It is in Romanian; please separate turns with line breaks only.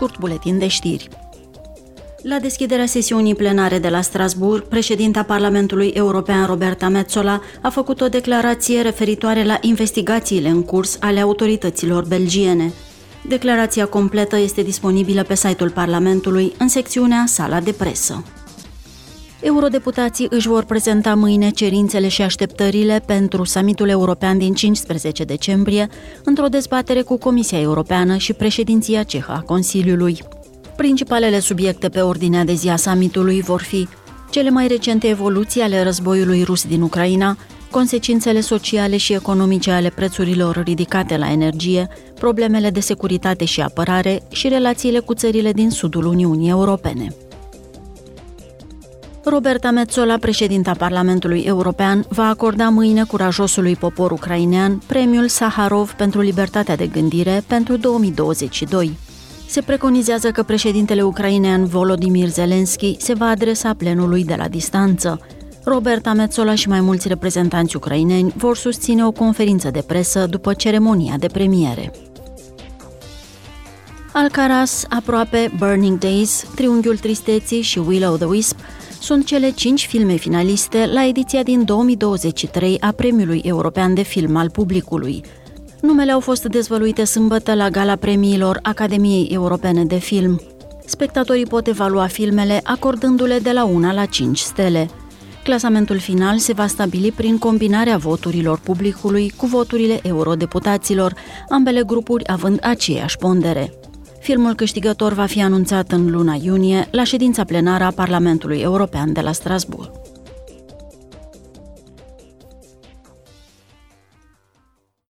scurt buletin de știri. La deschiderea sesiunii plenare de la Strasburg, președinta Parlamentului European Roberta Metzola a făcut o declarație referitoare la investigațiile în curs ale autorităților belgiene. Declarația completă este disponibilă pe site-ul Parlamentului în secțiunea Sala de presă. Eurodeputații își vor prezenta mâine cerințele și așteptările pentru summitul european din 15 decembrie, într-o dezbatere cu Comisia Europeană și președinția cehă a Consiliului. Principalele subiecte pe ordinea de zi a summitului vor fi cele mai recente evoluții ale războiului rus din Ucraina, consecințele sociale și economice ale prețurilor ridicate la energie, problemele de securitate și apărare și relațiile cu țările din sudul Uniunii Europene. Roberta Metzola, președinta Parlamentului European, va acorda mâine curajosului popor ucrainean premiul Saharov pentru libertatea de gândire pentru 2022. Se preconizează că președintele ucrainean Volodymyr Zelensky se va adresa plenului de la distanță. Roberta Metzola și mai mulți reprezentanți ucraineni vor susține o conferință de presă după ceremonia de premiere. Alcaraz, aproape Burning Days, Triunghiul Tristeții și Willow the Wisp sunt cele cinci filme finaliste la ediția din 2023 a Premiului European de Film al Publicului. Numele au fost dezvăluite sâmbătă la gala premiilor Academiei Europene de Film. Spectatorii pot evalua filmele acordându-le de la 1 la 5 stele. Clasamentul final se va stabili prin combinarea voturilor publicului cu voturile eurodeputaților, ambele grupuri având aceeași pondere. Filmul câștigător va fi anunțat în luna iunie la ședința plenară a Parlamentului European de la Strasbourg.